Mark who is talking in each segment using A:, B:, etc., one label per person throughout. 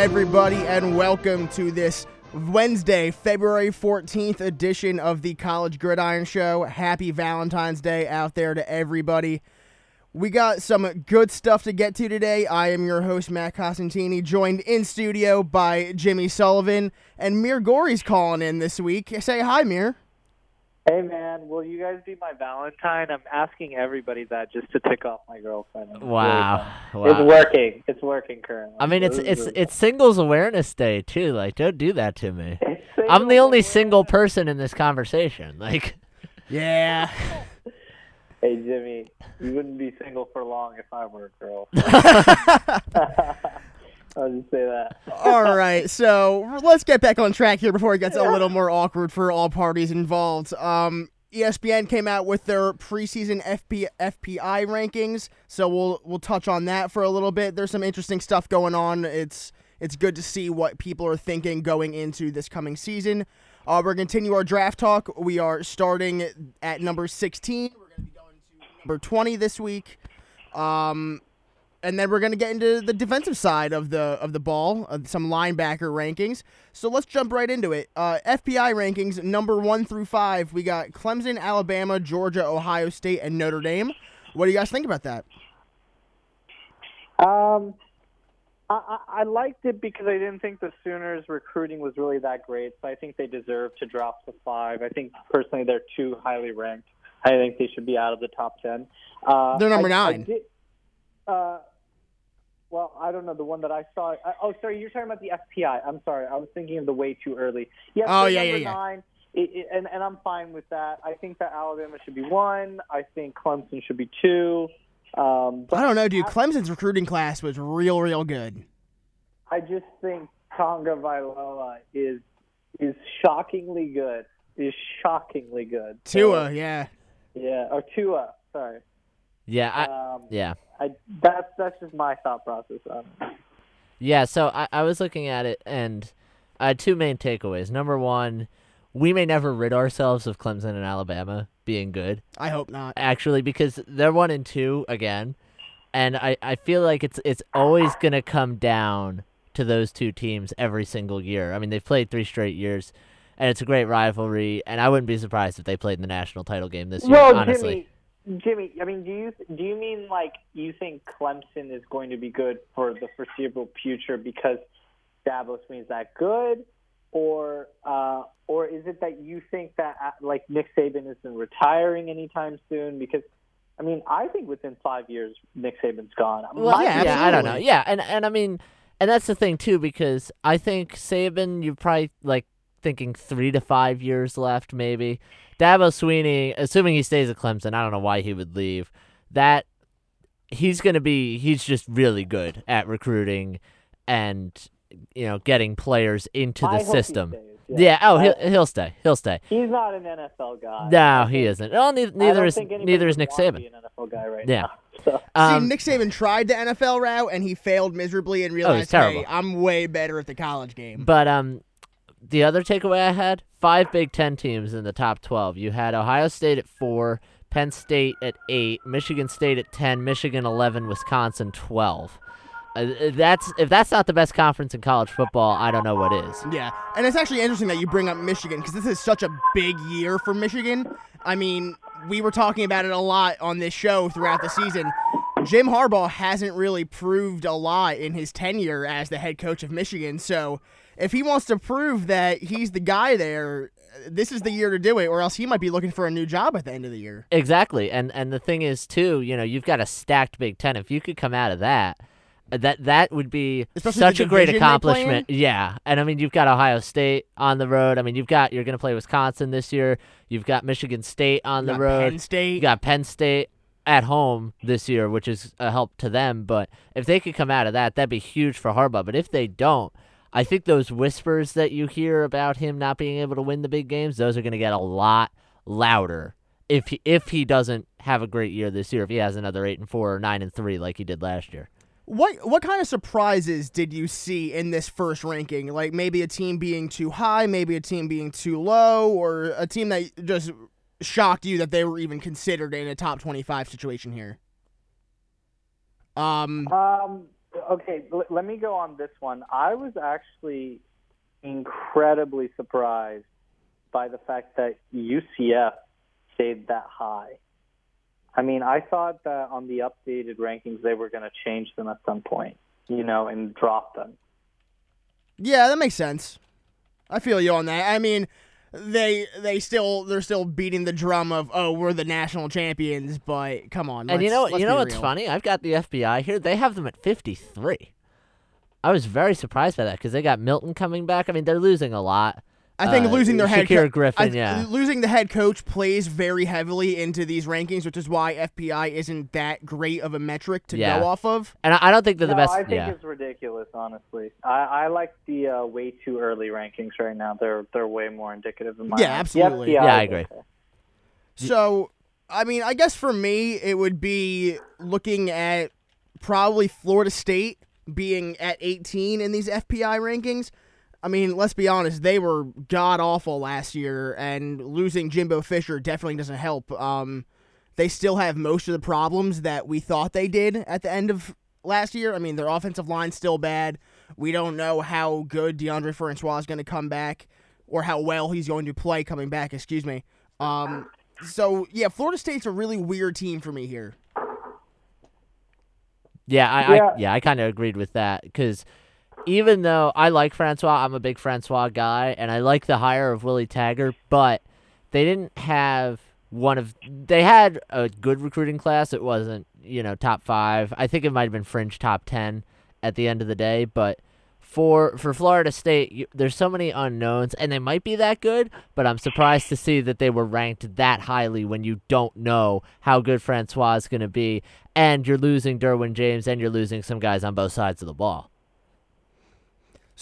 A: everybody, and welcome to this Wednesday, February 14th edition of the College Gridiron Show. Happy Valentine's Day out there to everybody. We got some good stuff to get to today. I am your host, Matt Costantini, joined in studio by Jimmy Sullivan, and Mir Gory's calling in this week. Say hi, Mir.
B: Hey man, will you guys be my Valentine? I'm asking everybody that just to tick off my girlfriend. It's
C: Wow. wow.
B: It's working. It's working currently.
C: I mean, it's it's it's Singles Awareness Day too. Like, don't do that to me. I'm the only single person in this conversation. Like,
A: Yeah.
B: Hey Jimmy, you wouldn't be single for long if I were a girl. I'll just say that.
A: all right, so let's get back on track here before it gets a little more awkward for all parties involved. Um, ESPN came out with their preseason FP, FPI rankings, so we'll we'll touch on that for a little bit. There's some interesting stuff going on. It's it's good to see what people are thinking going into this coming season. Uh, we're gonna continue our draft talk. We are starting at number 16. We're gonna be going to number 20 this week. Um, and then we're gonna get into the defensive side of the of the ball, uh, some linebacker rankings. So let's jump right into it. Uh, FPI rankings number one through five. We got Clemson, Alabama, Georgia, Ohio State, and Notre Dame. What do you guys think about that?
B: Um, I, I, I liked it because I didn't think the Sooners' recruiting was really that great. So I think they deserve to drop to five. I think personally they're too highly ranked. I think they should be out of the top ten. Uh,
A: They're number
B: I- I
A: nine.
B: did- uh, well, I don't know the one that I saw. I, oh, sorry, you're talking about the FPI. I'm sorry, I was thinking of the way too early. Yes,
A: Oh, yeah, yeah, yeah.
B: Nine. It, it, and, and I'm fine with that. I think that Alabama should be one. I think Clemson should be two. Um, but
A: I don't know, dude. Clemson's recruiting class was real, real good.
B: I just think Tonga Vailoa is is shockingly good. Is shockingly good. So,
A: Tua, yeah.
B: yeah, or Tua. Sorry.
C: yeah, I,
B: Um,
C: yeah,
B: I that's that's just my thought process on it.
C: yeah. So I I was looking at it, and I had two main takeaways. Number one, we may never rid ourselves of Clemson and Alabama being good.
A: I hope not.
C: actually because they're one and two again, and I, I feel like it's it's always gonna come down to those two teams every single year. I mean they've played three straight years, and it's a great rivalry. And I wouldn't be surprised if they played in the national title game this year.
B: Well,
C: honestly,
B: Jimmy, Jimmy, I mean, do you do you mean like you think Clemson is going to be good for the foreseeable future because Dabo Swinney's that good, or uh, or is it that you think that uh, like Nick Saban isn't retiring anytime soon? Because I mean, I think within five years Nick Saban's gone.
C: well,
B: My-
A: yeah,
C: yeah, I don't know. Yeah, and and I mean, and that's the thing too because I think Saban, you're probably like thinking three to five years left, maybe. Dabo Swinney, assuming he stays at Clemson, I don't know why he would leave. That he's gonna be, he's just really good at recruiting and you know getting players into
B: I
C: the
B: hope he
C: system.
B: stays,
C: Yeah. Oh, he'll he'll stay. He'll stay.
B: he's not an NFL guy.
C: No, he isn't. Well, neither, neither is neither is Nick
B: wanna
C: Saban.
B: An NFL guy right
C: Yeah.
B: now. So.
C: Um,
A: See, Nick Saban tried the NFL route and he failed miserably and realized,
C: terrible.
A: hey, I'm way better at the college game.
C: But um, the other takeaway I had: five Big Ten teams in the top twelve. You had Ohio State at four, Penn State at eight, Michigan State at ten, Michigan eleven, Wisconsin twelve. Uh, that's if that's not the best conference in college football, I don't know what is.
A: Yeah, and it's actually interesting that you bring up Michigan because this is such a big year for Michigan. I mean, we were talking about it a lot on this show throughout the season. Jim Harbaugh hasn't really proved a lot in his tenure as the head coach of Michigan. So, if he wants to prove that he's the guy there, this is the year to do it, or else he might be looking for a new job at the end of the year.
C: Exactly, and and the thing is too, you know, you've got a stacked Big Ten. If you could come out of that, that that would be
A: Especially
C: such a great
A: division they play
C: accomplishment. Yeah, and I mean, you've got Ohio State on the road. I mean, you've got you're going to play Wisconsin this year. You've got Michigan State on the
A: Got
C: road.
A: Penn State.
C: You got Penn State at home this year, which is a help to them. But if they could come out of that, that'd be huge for Harbaugh. But if they don't, I think those whispers that you hear about him not being able to win the big games, those are going to get a lot louder if he, if he doesn't have a great year this year. If he has another eight and four or nine and three like he did last year.
A: What what kind of surprises did you see in this first ranking? Like maybe a team being too high, maybe a team being too low, or a team that just shocked you that they were even considered in a top twenty five situation here. Um,
B: Um, okay, let me go on this one. I was actually incredibly surprised by the fact that UCF stayed that high. I mean, I thought that on the updated rankings they were going to change them at some point, you know, and drop them.
A: Yeah, that makes sense. I feel you on that. I mean, they they still they're still beating the drum of oh we're the national champions, but come on.
C: And you know, you know what's
A: real.
C: funny? I've got the FPI here. They have them at 53. I was very surprised by that because they got Milton coming back. I mean, they're losing a lot.
A: I think
C: Uh,
A: losing their head
C: Shaquem
A: co-
C: Griffin,
A: I-
C: yeah.
A: losing the head coach plays very heavily into these rankings, which is why FPI isn't that great of a metric to
C: Yeah.
A: go off of.
C: And I, I don't think they're the
B: no,
C: best.
B: I think
C: yeah.
B: it's ridiculous, honestly. I, I like the uh, way too early rankings right now. They're they're way more indicative in my
A: Yeah,
B: eyes.
A: absolutely.
B: The
C: Yeah, I agree.
B: okay.
A: So, I mean, I guess for me, it would be looking at probably Florida State being at 18 in these FPI rankings. I mean, let's be honest, they were god awful last year, and losing Jimbo Fisher definitely doesn't help. Um, they still have most of the problems that we thought they did at the end of last year. I mean, their offensive line's still bad. We don't know how good Deondre Francois is going to come back, or how well he's going to play coming back. Excuse me. Um, so yeah, Florida State's a really weird team for me here.
C: Yeah, I,
B: Yeah.
C: I yeah, I kind of agreed with that because even though I like Francois, I'm a big Francois guy, and I like the hire of Willie Taggart, but they didn't have one of they had a good recruiting class. It wasn't you know top five. I think it might have been fringe top ten at the end of the day, but. For for Florida State, you, there's so many unknowns, and they might be that good, but I'm surprised to see that they were ranked that highly when you don't know how good Francois is going to be, and you're losing Derwin James, and you're losing some guys on both sides of the ball.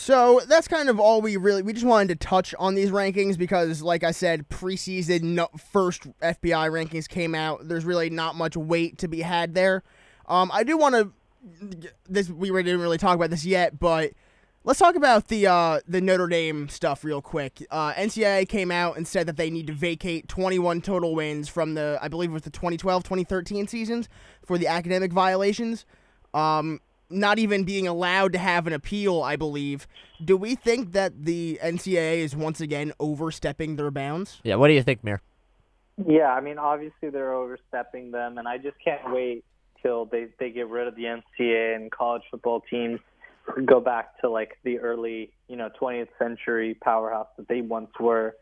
A: So that's kind of all we really we just wanted to touch on these rankings because, like I said, preseason no, first FPI rankings came out. There's really not much weight to be had there. Um, I do want to this we didn't really talk about this yet, but let's talk about the uh, the Notre Dame stuff real quick. Uh, NCAA came out and said that they need to vacate 21 total wins from the I believe it was the 2012-2013 seasons for the academic violations. Um, not even being allowed to have an appeal, I believe. Do we think that the NCAA is once again overstepping their bounds?
C: Yeah, what do you think, Mir?
B: Yeah, I mean, obviously they're overstepping them, and I just can't wait till they they get rid of the NCAA and college football teams go back to like the early, you know, 20th century powerhouse that they once were.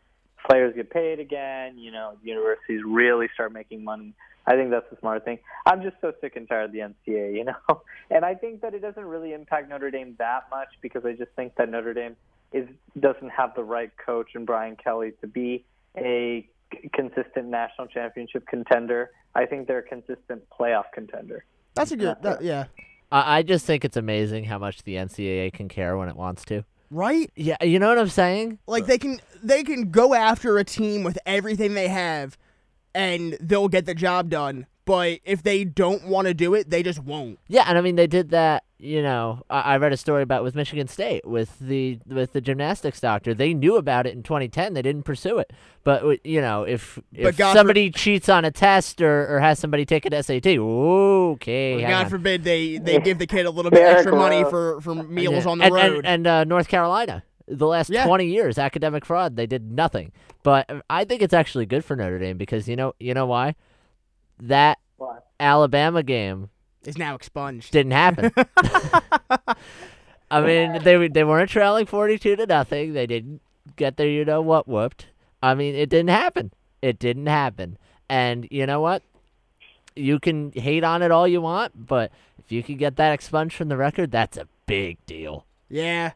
B: Players get paid again, you know, universities really start making money. I think that's a smart thing. I'm just so sick and tired of the NCAA, you know, and I think that it doesn't really impact Notre Dame that much because I just think that Notre Dame is doesn't have the right coach and Brian Kelly to be a consistent national championship contender. I think they're a consistent playoff contender.
A: That's a good, that, yeah,
C: I, I just think it's amazing how much the NCAA can care when it wants to.
A: right.
C: Yeah, you know what I'm saying?
A: Like they can they can go after a team with everything they have, and they'll get the job done. But if they don't want to do it, they just won't.
C: Yeah, and I mean they did that. You know, I, I read a story about with Michigan State with the with the gymnastics doctor. They knew about it in 2010. They didn't pursue it. But you know, if if
A: God for-
C: somebody cheats on a test or, or has somebody take an SAT, okay, hang
A: God
C: on.
A: forbid they, they give the kid a little bit extra money for, for meals
C: Yeah.
A: on the
C: and,
A: road.
C: And, and uh, North Carolina, the last
A: Yeah.
C: 20 years, academic fraud, they did nothing. But uh, I think it's actually good for Notre Dame because you know you know why? That
B: But
C: Alabama game
A: is now expunged.
C: didn't happen. I mean, they they weren't trailing 42 to nothing. They didn't get their you know what whooped. I mean, it didn't happen. It didn't happen. And you know what? You can hate on it all you want, but if you can get that expunged from the record, that's a big deal.
A: Yeah.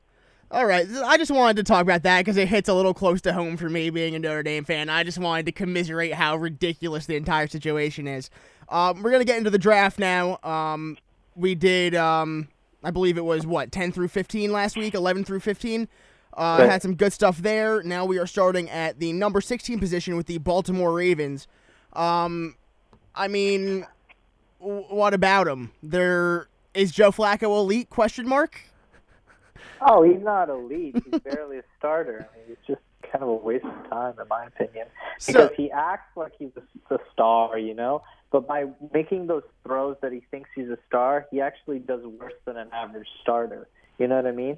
A: All right. I just wanted to talk about that because it hits a little close to home for me being a Notre Dame fan. I just wanted to commiserate how ridiculous the entire situation is. Um, we're going to get into the draft now. Um, we did, um, I believe it was, what, 10 through 15 last week, 11 through 15. Uh,
B: Right.
A: Had some good stuff there. Now we are starting at the number 16 position with the Baltimore Ravens. Um, I mean, w- what about them? There is Joe Flacco elite? Question mark.
B: Oh, he's not elite. He's barely a starter. I mean, he's just kind of a waste of time, in my opinion,
A: So-
B: because he acts like he's a, a star. You know, but by making those throws that he thinks he's a star, he actually does worse than an average starter. You know what I mean?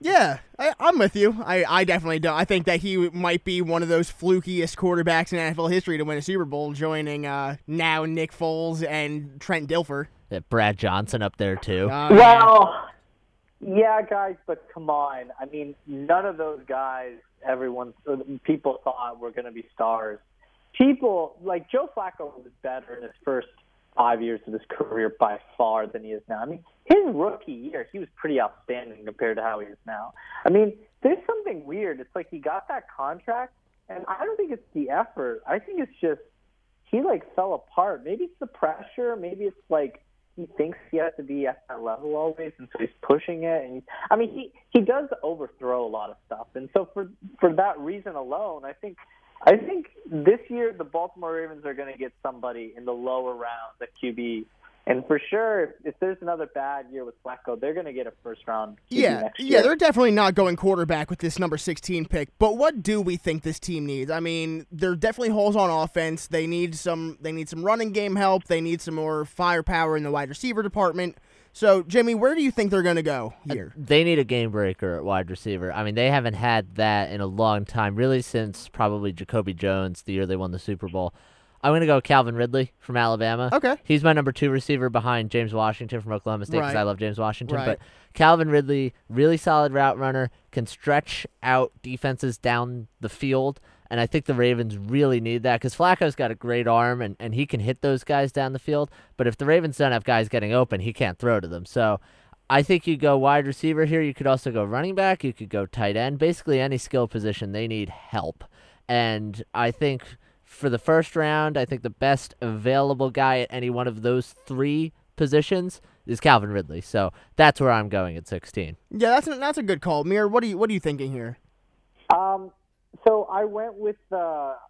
A: Yeah, I, I'm with you. I, I definitely don't. I think that he might be one of those flukiest quarterbacks in NFL history to win a Super Bowl, joining uh, now Nick Foles and Trent Dilfer.
C: Yeah, Brad Johnson up there too.
A: Uh, yeah.
B: Well, yeah, guys, but come on. I mean, none of those guys, everyone, people thought were going to be stars. People like Joe Flacco was better in his first five years of his career by far than he is now. I mean, his rookie year, he was pretty outstanding compared to how he is now. I mean, there's something weird. It's like he got that contract, and I don't think it's the effort. I think it's just he like fell apart. Maybe it's the pressure. Maybe it's like he thinks he has to be at that level always, and so he's pushing it. And I mean, he he does overthrow a lot of stuff, and so for for that reason alone, I think I think this year the Baltimore Ravens are going to get somebody in the lower rounds at QB. And for sure, if, if there's another bad year with Flacco, they're going to get a first round. QB
A: Yeah,
B: next
A: yeah, they're definitely not going quarterback with this number 16 pick. But what do we think this team needs? I mean, there are definitely holes on offense. They need some they need some running game help. They need some more firepower in the wide receiver department. So, Jimmy, where do you think they're going to go uh, here?
C: They need a game breaker at wide receiver. I mean, they haven't had that in a long time, really since probably Jacoby Jones the year they won the Super Bowl. I'm going to go Calvin Ridley from Alabama.
A: Okay.
C: He's my number two receiver behind James Washington from Oklahoma State because
A: Right.
C: I love James Washington.
A: Right.
C: But Calvin Ridley, really solid route runner, can stretch out defenses down the field. And I think the Ravens really need that because Flacco's got a great arm and, and he can hit those guys down the field. But if the Ravens don't have guys getting open, he can't throw to them. So I think you go wide receiver here. You could also go running back. You could go tight end. Basically, any skill position, they need help. And I think for the first round, I think the best available guy at any one of those three positions is Calvin Ridley. So that's where I'm going at 16.
A: Yeah, that's a, that's a good call. Mir, what are you what are you thinking here?
B: Um, so I went with uh,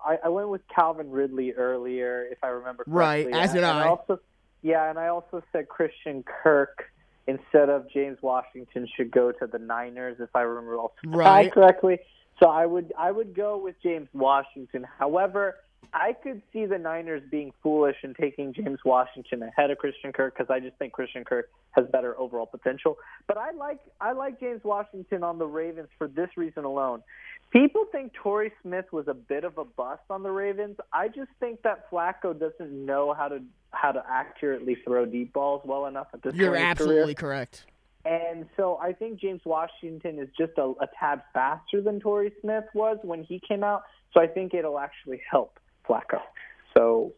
B: I, I went with Calvin Ridley earlier, if I remember
A: Right,
B: correctly.
A: as did
B: and
A: I.
B: also, yeah, and I also said Christian Kirk instead of James Washington should go to the Niners, if I remember also
A: Right.
B: correctly. So I would I would go with James Washington. However, I could see the Niners being foolish and taking James Washington ahead of Christian Kirk because I just think Christian Kirk has better overall potential. But I like I like James Washington on the Ravens for this reason alone. People think Torrey Smith was a bit of a bust on the Ravens. I just think that Flacco doesn't know how to how to accurately throw deep balls well enough at this
A: You're
B: point career.
A: absolutely correct.
B: And so I think James Washington is just a, a tad faster than Torrey Smith was when he came out. So I think it'll actually help Flacco. So,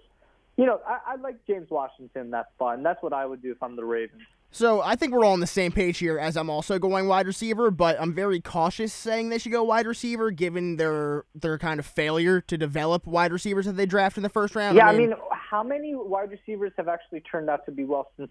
B: you know, I, I like James Washington That's and that's what I would do if I'm the Ravens.
A: So I think we're all on the same page here as I'm also going wide receiver, but I'm very cautious saying they should go wide receiver given their their kind of failure to develop wide receivers that they draft in the first round.
B: Yeah, I mean, how many wide receivers have actually turned out to be well since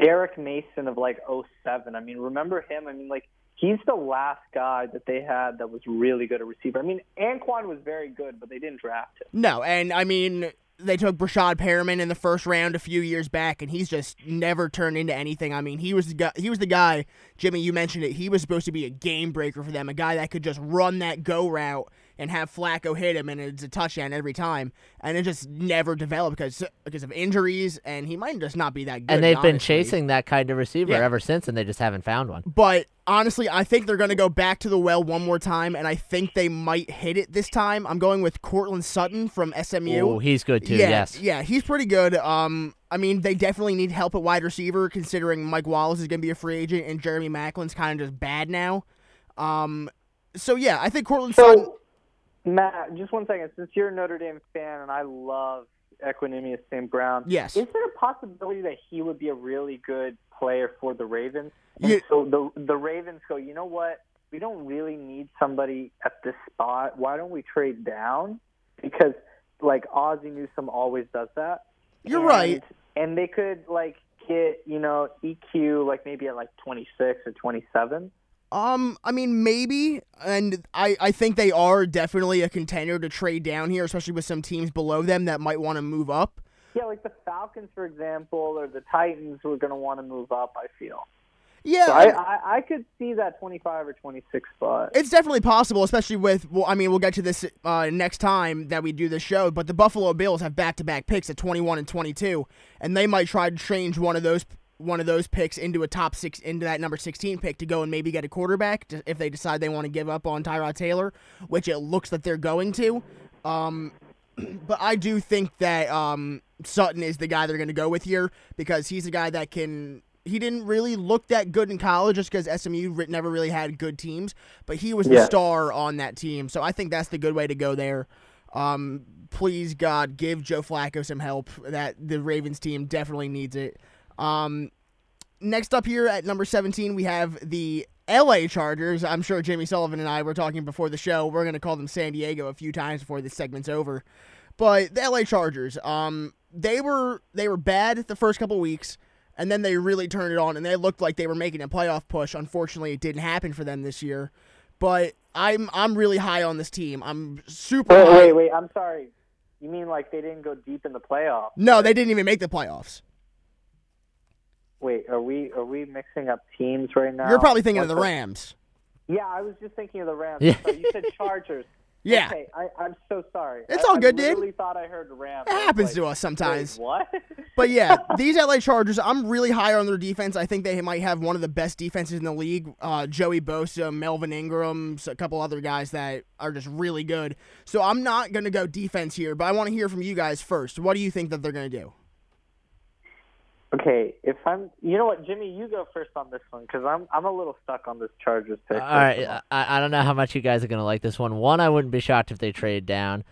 B: Derrick Mason of like '07? I mean, remember him? I mean, like he's the last guy that they had that was really good at receiver. I mean, Anquan was very good, but they didn't draft him.
A: No, and I mean they took Breshad Perriman in the first round a few years back, and he's just never turned into anything. I mean, he was the guy. He was the guy. Jimmy, you mentioned it. He was supposed to be a game breaker for them, a guy that could just run that go route and have Flacco hit him, and it's a touchdown every time. And it just never developed because because of injuries, and he might just not be that good.
C: and they've been chasing that kind of receiver
A: Yeah.
C: ever since, and they just haven't found one.
A: But honestly, I think they're going to go back to the well one more time, and I think they might hit it this time. I'm going with Courtland Sutton from SMU.
C: Oh, he's good too.
A: yeah,
C: yes.
A: yeah, he's pretty good. Um, I mean, they definitely need help at wide receiver, considering Mike Wallace is going to be a free agent and Jeremy Maclin's kind of just bad now. Um, so yeah, I think Courtland Sutton.
B: Matt, just one second. Since you're a Notre Dame fan and I love Equanimeous St. Brown,
A: Yes.
B: is there a possibility that he would be a really good player for the Ravens?
A: Yeah.
B: so the the Ravens go, you know what? We don't really need somebody at this spot. Why don't we trade down? Because like Ozzie Newsome always does that.
A: You're
B: And-
A: right.
B: And they could like get you know EQ like maybe at like 26 or 27.
A: Um, I mean, maybe, and I, I think they are definitely a contender to trade down here, especially with some teams below them that might want to move up.
B: Yeah, like the Falcons, for example, or the Titans who are going to want to move up. I feel.
A: Yeah,
B: So I, I I could see that 25 or 26 spot.
A: It's definitely possible, especially with. Well, I mean, we'll get to this uh, next time that we do this show. But the Buffalo Bills have back-to-back picks at 21 and 22, and they might try to change one of those one of those picks into a top six into that number 16 pick to go and maybe get a quarterback to- if they decide they want to give up on Tyrod Taylor, which it looks that they're going to. Um, but I do think that um, Sutton is the guy they're going to go with here because he's a guy that can. He didn't really look that good in college just because SMU never really had good teams, but he was the star on that team. So I think that's the good way to go there. Um, please God, give Joe Flacco some help. That the Ravens team definitely needs it. Um, next up here at number 17, we have the LA Chargers. I'm sure Jamie Sullivan and I were talking before the show. We're going to call them San Diego a few times before this segment's over. But the LA Chargers, um, they were they were bad the first couple weeks, and then they really turned it on, and they looked like they were making a playoff push. Unfortunately, it didn't happen for them this year. But I'm I'm really high on this team. I'm super
B: Wait,
A: high.
B: wait, wait. I'm sorry. You mean like they didn't go deep in the playoffs?
A: No, they didn't even make the playoffs.
B: Wait, are we are we mixing up teams right now?
A: You're probably thinking of the Rams.
B: Yeah, I was just thinking of the Rams.
C: Yeah.
B: You said Chargers.
A: Yeah.
B: Okay, I, I'm so sorry.
A: It's
B: I,
A: all
B: I
A: good, dude.
B: literally thought I heard Rams.
A: It happens
B: like,
A: to us sometimes.
B: What?
A: But yeah, these LA Chargers, I'm really high on their defense. I think they might have one of the best defenses in the league. Uh, Joey Bosa, Melvin Ingram, a couple other guys that are just really good. So I'm not going to go defense here, but I want to hear from you guys first. What do you think that they're going to do?
B: Okay, if I'm, you know what, Jimmy, you go first on this one because I'm I'm a little stuck on this Chargers pick.
C: All right, I, I don't know how much you guys are gonna like this one. One, I wouldn't be shocked if they trade down.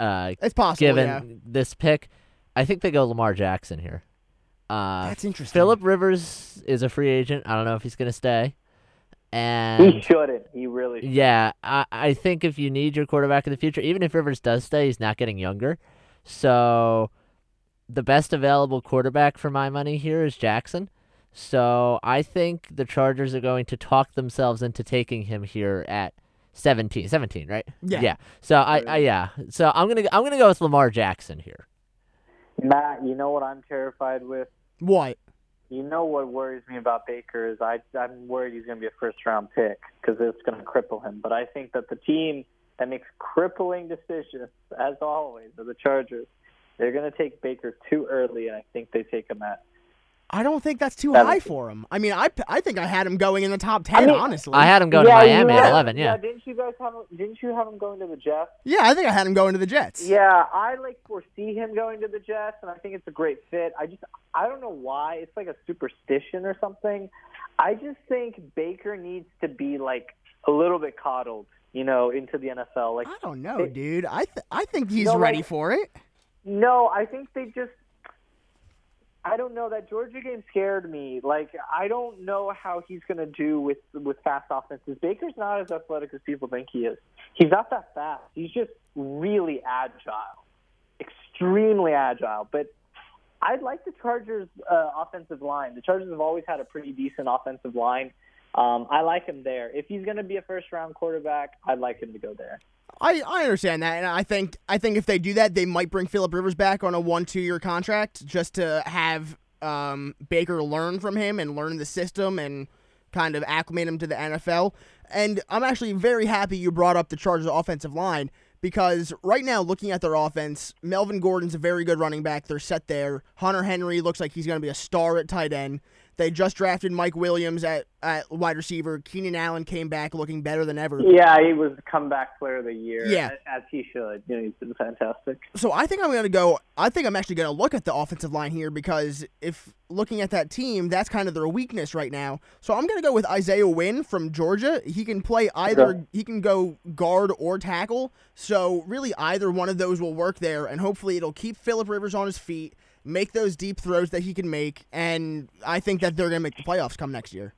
C: Uh,
A: It's possible.
C: given
A: yeah.
C: this pick, I think they go Lamar Jackson here. Uh,
A: That's interesting.
C: Philip Rivers is a free agent. I don't know if he's gonna stay. And he
B: shouldn't. He really. Should.
C: yeah, I, I think if you need your quarterback in the future, even if Rivers does stay, he's not getting younger. So the best available quarterback for my money here is Jackson. So I think the Chargers are going to talk themselves into taking him here at 17, 17, right?
A: Yeah.
C: Yeah. So I, I yeah. So I'm going to I'm going to go with Lamar Jackson here.
B: Matt, you know what I'm terrified with?
A: What?
B: You know what worries me about Baker is I I'm worried he's going to be a first round pick because it's going to cripple him. But I think that the team that makes crippling decisions, as always, are the Chargers. They're going to take Baker too early, and I think they take him at.
A: I don't think that's too
B: Seventeen.
A: high for him. I mean, I, I think I had him going in the top 10,
B: mean,
A: honestly.
C: I had him going
B: yeah,
C: to
B: you
C: Miami at 11, yeah.
B: Didn't you guys have? him- Didn't you have him going to the Jets?
A: yeah, I think I had him going to the Jets.
B: Yeah, I like foresee him going to the Jets, and I think it's a great fit. I just I don't know why it's like a superstition or something. I just think Baker needs to be like a little bit coddled, you know, into the NFL. Like
A: I don't know,
B: It-
A: dude. I th- I think he's
B: No, like-
A: ready for it.
B: No, I think they just. I don't know that Georgia game scared me. Like I don't know how he's going to do with with fast offenses. Baker's not as athletic as people think he is. He's not that fast. He's just really agile, extremely agile. But I like the Chargers' uh, offensive line. The Chargers have always had a pretty decent offensive line. Um, I like him there. If he's going to be a first round quarterback, I'd like him to go there.
A: I, I understand that, and I think I think if they do that, they might bring Philip Rivers back on a one two year contract just to have um, Baker learn from him and learn the system and kind of acclimate him to the NFL. And I'm actually very happy you brought up the Chargers offensive line because right now, looking at their offense, Melvin Gordon's a very good running back. They're set there. Hunter Henry looks like he's going to be a star at tight end. They just drafted Mike Williams at, at wide receiver. Keenan Allen came back looking better than ever.
B: Yeah, he was the comeback player of the year.
A: Yeah.
B: as he should. You know, he's been fantastic.
A: So I think I'm going to go. I think I'm actually going to look at the offensive line here because if looking at that team, that's kind of their weakness right now. So I'm going to go with Isaiah Wynn from Georgia. He can play either.
B: Okay.
A: He can go guard or tackle. So really, either one of those will work there, and hopefully it'll keep Philip Rivers on his feet, make those deep throws that he can make, and I think that they're going to make the playoffs come next year.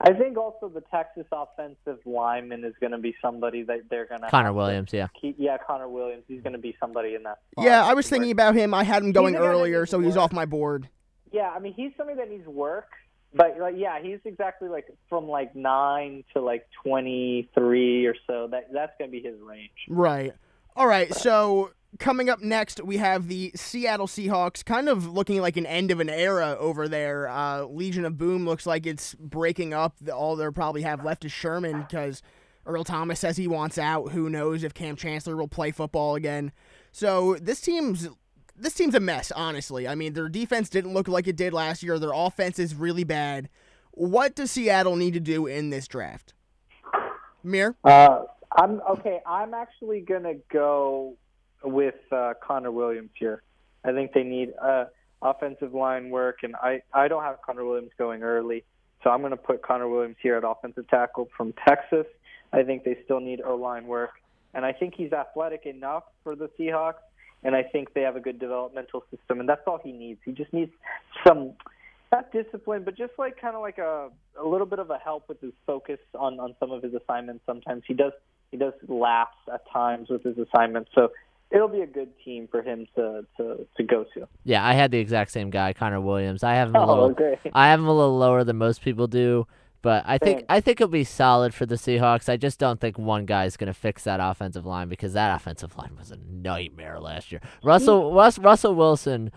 B: I think also the Texas offensive lineman is going to be somebody that they're going to
C: Connor Williams, yeah.
B: Keep, yeah, Connor Williams. He's going to be somebody in that.
A: Yeah, I was thinking about him. I had him going
B: He's a guy that
A: earlier, so he's
B: work.
A: off my board.
B: Yeah, I mean he's somebody that needs work, but like yeah, he's exactly like from like nine to like twenty three or so. That that's going to be his range.
A: Right. All right. So coming up next, we have the Seattle Seahawks, kind of looking like an end of an era over there. Uh, Legion of Boom looks like it's breaking up. All they'll probably have left is Sherman because Earl Thomas says he wants out. Who knows if Kam Chancellor will play football again? So this team's this team's a mess, honestly. I mean, their defense didn't look like it did last year. Their offense is really bad. What does Seattle need to do in this draft? Mir?
B: Uh, I'm okay. I'm actually gonna go with uh, Connor Williams here. I think they need uh, offensive line work, and I I don't have Connor Williams going early, so I'm gonna put Connor Williams here at offensive tackle from Texas. I think they still need O line work, and I think he's athletic enough for the Seahawks, and I think they have a good developmental system, and that's all he needs. He just needs some not discipline, but just like kind of like a a little bit of a help with his focus on on some of his assignments. Sometimes he does he does lapse at times with his assignments, so it'll be a good team for him to to to go to.
C: Yeah, I had the exact same guy, Connor Williams. I have him a
B: Oh,
C: little.
B: okay.
C: I have him a little lower than most people do, but I think. I think it'll be solid for the Seahawks. I just don't think one guy is going to fix that offensive line because that offensive line was a nightmare last year. Russell Russ, Russell Wilson.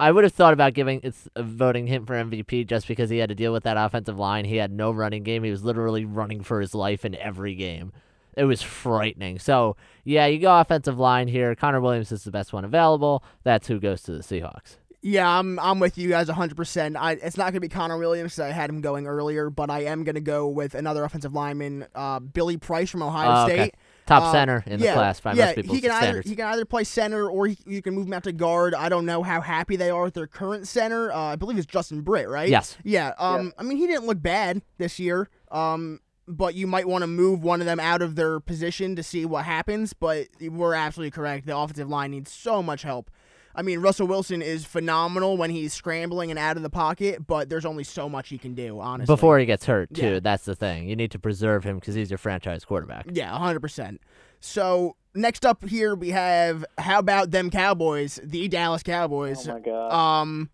C: I would have thought about giving it's uh, voting him for MVP just because he had to deal with that offensive line. He had no running game. He was literally running for his life in every game. It was frightening. So yeah, you go offensive line here. Connor Williams is the best one available. That's who goes to the Seahawks.
A: Yeah, I'm I'm with you guys 100%. I, it's not going to be Connor Williams 'cause I had him going earlier, but I am going to go with another offensive lineman, uh, Billy Price from Ohio
C: Oh, okay.
A: State.
C: Top
A: Uh,
C: center in the
A: yeah,
C: class by
A: yeah,
C: most people's
A: he can either he can either play center or he, you can move him out to guard. I don't know how happy they are with their current center. Uh, I believe it's Justin Britt, right?
C: Yes.
A: Yeah. Um. I mean, he didn't look bad this year. Um. But you might want to move one of them out of their position to see what happens. But we're absolutely correct. The offensive line needs so much help. I mean, Russell Wilson is phenomenal when he's scrambling and out of the pocket, but there's only so much he can do, honestly.
C: Before he gets hurt, too.
A: Yeah.
C: That's the thing. You need to preserve him because he's your franchise quarterback.
A: Yeah, 100%. So, next up here we have how about them Cowboys, the Dallas Cowboys.
B: Oh my god.
A: Um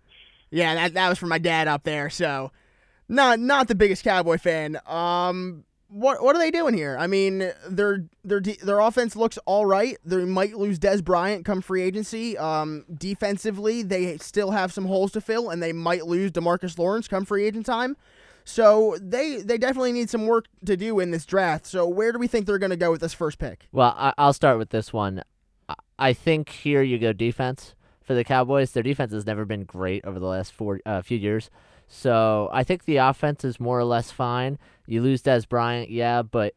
A: yeah, that that was for my dad up there. So, not not the biggest Cowboy fan. Um what what are they doing here? I mean, their their their offense looks all right. They might lose Dez Bryant come free agency. Um, defensively, they still have some holes to fill, and they might lose Demarcus Lawrence come free agent time. So they they definitely need some work to do in this draft. So where do we think they're going to go with this first pick?
C: Well, I- I'll start with this one. I- I think here you go defense for the Cowboys. Their defense has never been great over the last four uh, few years. So I think the offense is more or less fine. You lose Dez Bryant, yeah, but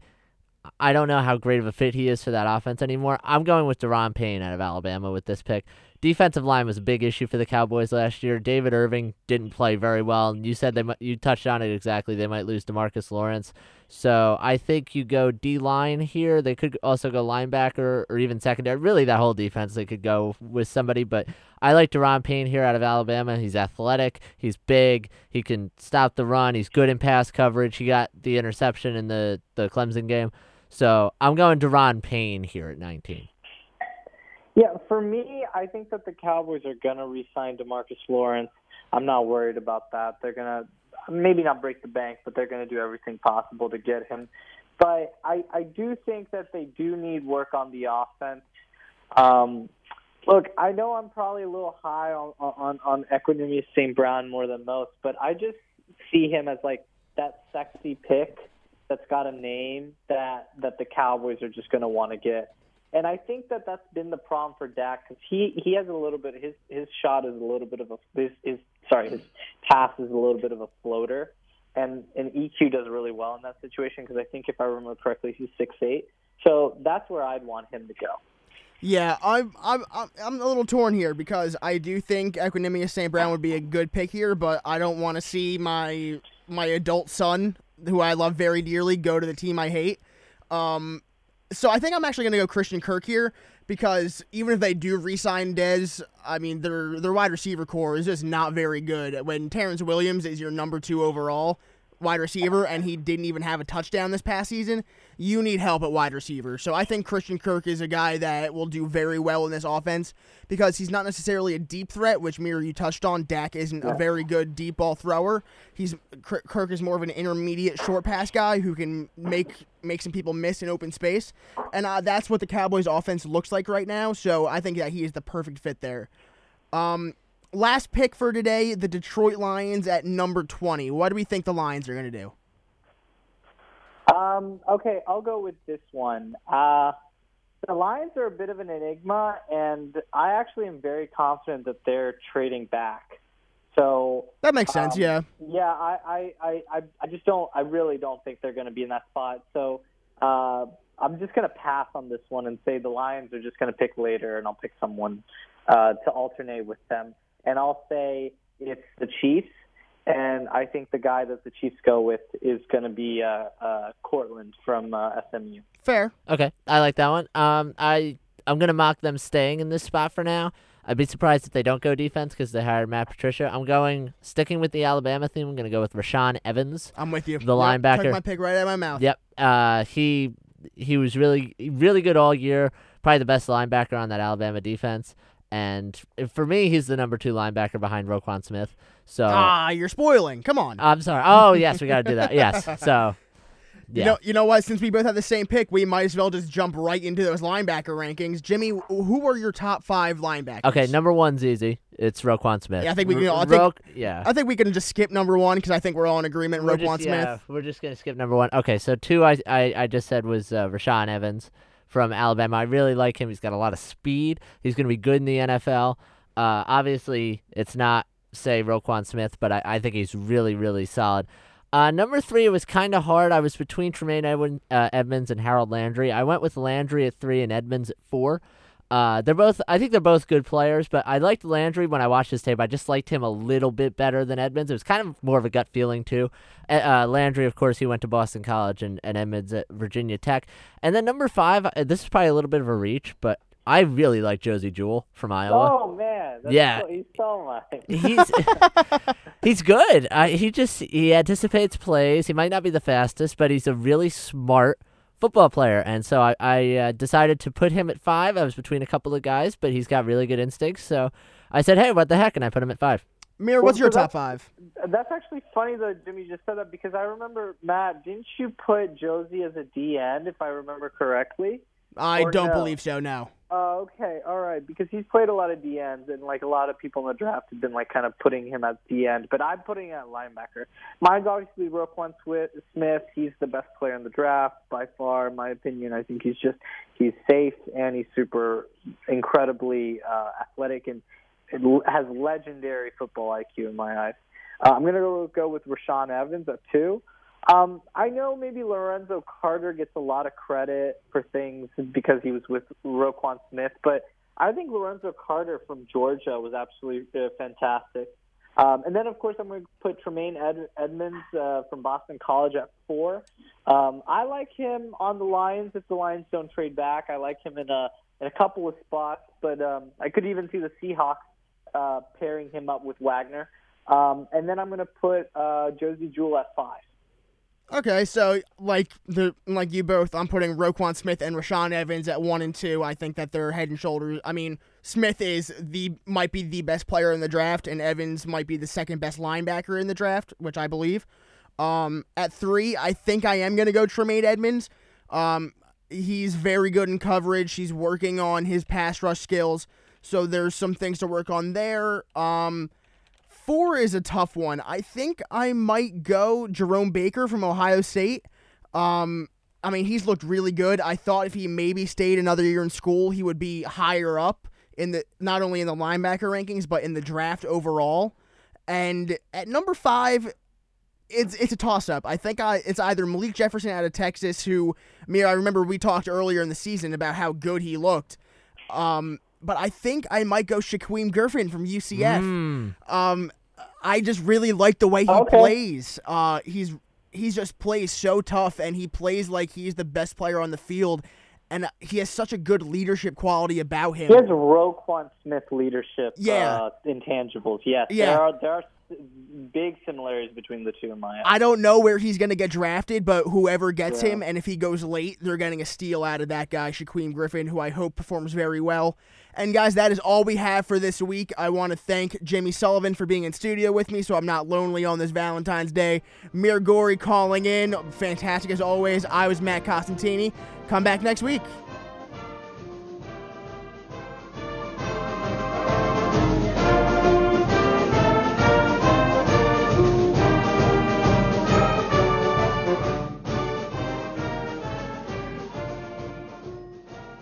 C: I don't know how great of a fit he is for that offense anymore. I'm going with Da'Ron Payne out of Alabama with this pick. Defensive line was a big issue for the Cowboys last year. David Irving didn't play very well, and you said they you touched on it exactly. They might lose Demarcus Lawrence. So I think you go D line here. They could also go linebacker or even secondary. Really, that whole defense they could go with somebody. But I like Da'Ron Payne here out of Alabama. He's athletic. He's big. He can stop the run. He's good in pass coverage. He got the interception in the the Clemson game. So I'm going Da'Ron Payne here at 19.
B: Yeah, for me, I think that the Cowboys are going to re-sign Demarcus Lawrence. I'm not worried about that. They're going to maybe not break the bank, but they're going to do everything possible to get him. But I, I do think that they do need work on the offense. Um, look, I know I'm probably a little high on on, on Equanimeous St. Brown more than most, but I just see him as like that sexy pick that's got a name that that the Cowboys are just going to want to get. And I think that that's been the problem for Dak because he he has a little bit his his shot is a little bit of a his, his sorry his pass is a little bit of a floater, and and EQ does really well in that situation because I think if I remember correctly he's six eight, so that's where I'd want him to go.
A: Yeah, I'm I'm I'm a little torn here because I do think Equanimeous St. Brown would be a good pick here, but I don't want to see my my adult son, who I love very dearly, go to the team I hate. Um, so I think I'm actually going to go Christian Kirk here because even if they do re-sign Dez, I mean their their wide receiver core is just not very good. When Terrance Williams is your number two overall, wide receiver, and he didn't even have a touchdown this past season. You need help at wide receiver. So I think Christian Kirk is a guy that will do very well in this offense because he's not necessarily a deep threat, which Mir you touched on. Dak isn't a very good deep ball thrower. He's Kirk is more of an intermediate short pass guy who can make make some people miss in open space, and uh, that's what the Cowboys' offense looks like right now. So I think that he is the perfect fit there. Um, last pick for today, the Detroit Lions at number 20. What do we think the Lions are going to do?
B: Um, okay, I'll go with this one. Uh, the Lions are a bit of an enigma, and I actually am very confident that they're trading back. So
A: that makes sense.
B: um,
A: yeah.
B: Yeah, I, I, I, I- just don't. I really don't think they're going to be in that spot. So uh, I'm just going to pass on this one and say the Lions are just going to pick later, and I'll pick someone uh, to alternate with them. And I'll say it's the Chiefs, and I think the guy that the Chiefs go with is going to be uh, uh, Courtland from uh, SMU.
A: Fair.
C: Okay, I like that one. Um, I I'm gonna mock them staying in this spot for now. I'd be surprised if they don't go defense because they hired Matt Patricia. I'm going sticking with the Alabama theme. I'm gonna go with Rashaan Evans.
A: I'm with you.
C: The
A: Yep,
C: linebacker.
A: Took my pick right out of my mouth.
C: Yep. Uh, he he was really really good all year. Probably the best linebacker on that Alabama defense. And for me, he's the number two linebacker behind Roquan Smith. So
A: Ah, you're spoiling. Come on.
C: I'm sorry. Oh yes, we got to do that. Yes. So
A: You
C: yeah.
A: know, you know what? Since we both have the same pick, we might as well just jump right into those linebacker rankings. Jimmy, who are your top five linebackers?
C: okay, number one's easy. It's Roquan Smith.
A: Yeah, I think we can-
C: R-
A: I think-
C: Ro- yeah.
A: I think we can just skip number one because I think we're all in agreement.
C: We're
A: Roquan
C: just,
A: Smith.
C: Yeah, we're just gonna skip number one. Okay, so two I I, I just said was uh, Rashaan Evans from Alabama. I really like him. He's got a lot of speed. He's gonna be good in the NFL. Uh, obviously, it's not say Roquan Smith, but I, I think he's really really solid. Uh, number three was kind of hard. I was between Tremaine Edwin, uh, Edmunds and Harold Landry. I went with Landry at three and Edmunds at four. Uh, they're both. I think they're both good players, but I liked Landry when I watched his tape. I just liked him a little bit better than Edmunds. It was kind of more of a gut feeling too. Uh, uh, Landry, of course, he went to Boston College, and, and Edmunds at Virginia Tech. And then number five, uh, this is probably a little bit of a reach, but I really like Josey Jewell from Iowa.
B: Oh man, that's
C: Yeah.
B: so, he's so much.
C: He's he's good. Uh, he just he anticipates plays. He might not be the fastest, but he's a really smart football player. And so I, I uh, decided to put him at five. I was between a couple of guys, but he's got really good instincts. So I said, hey, what the heck? And I put him at five.
A: Mir, what's
B: Well,
A: your
B: so
A: top five?
B: That's actually funny that Jimmy just said that because I remember Matt. Didn't you put Josey as a D end, if I remember correctly?
A: I
B: or
A: don't
B: no?
A: believe so. No.
B: Oh, okay, all right. Because he's played a lot of D ends, and like a lot of people in the draft have been like kind of putting him at D end, but I'm putting him at linebacker. Mine's obviously Roquan Smith. He's the best player in the draft by far, in my opinion. I think he's just he's safe and he's super incredibly uh, athletic and has legendary football IQ in my eyes. Uh, I'm gonna go go with Rashaan Evans at two. Um, I know maybe Lorenzo Carter gets a lot of credit for things because he was with Roquan Smith, but I think Lorenzo Carter from Georgia was absolutely uh, fantastic. Um, and then, of course, I'm going to put Tremaine Ed- Edmunds uh, from Boston College at four. Um, I like him on the Lions if the Lions don't trade back. I like him in a in a couple of spots, but um, I could even see the Seahawks uh, pairing him up with Wagner. Um, and then I'm going to put uh, Josey Jewell at five.
A: Okay, so like the like you both, I'm putting Roquan Smith and Rashaan Evans at one and two. I think that they're head and shoulders. I mean, Smith is the might be the best player in the draft, and Evans might be the second best linebacker in the draft, which I believe. Um, at three, I think I am gonna go Tremaine Edmunds. Um, he's very good in coverage. He's working on his pass rush skills, so there's some things to work on there. Um. Four is a tough one. I think I might go Jerome Baker from Ohio State. Um, I mean, he's looked really good. I thought if he maybe stayed another year in school, he would be higher up in the not only in the linebacker rankings but in the draft overall. And at number five, it's it's a toss up. I think I it's either Malik Jefferson out of Texas, who I mean I remember we talked earlier in the season about how good he looked. Um, but I think I might go Shaquem Griffin from UCF.
C: Mm.
A: Um, I just really like the way he
B: Okay.
A: plays. Uh, he's he's just plays so tough, and he plays like he's the best player on the field, and he has such a good leadership quality about him.
B: He has Roquan Smith leadership
A: Yeah.
B: uh, intangibles. Yes,
A: Yeah.
B: there are there are big similarities between the two in my eyes.
A: I don't know where he's going to get drafted, but whoever gets
B: Yeah.
A: him, and if he goes late, they're getting a steal out of that guy, Shaquem Griffin, who I hope performs very well. And guys, that is all we have for this week. I want to thank Jimmy Sullivan for being in studio with me, so I'm not lonely on this Valentine's Day. Mir Gori calling in, fantastic as always. I was Matt Costantini. Come back next week.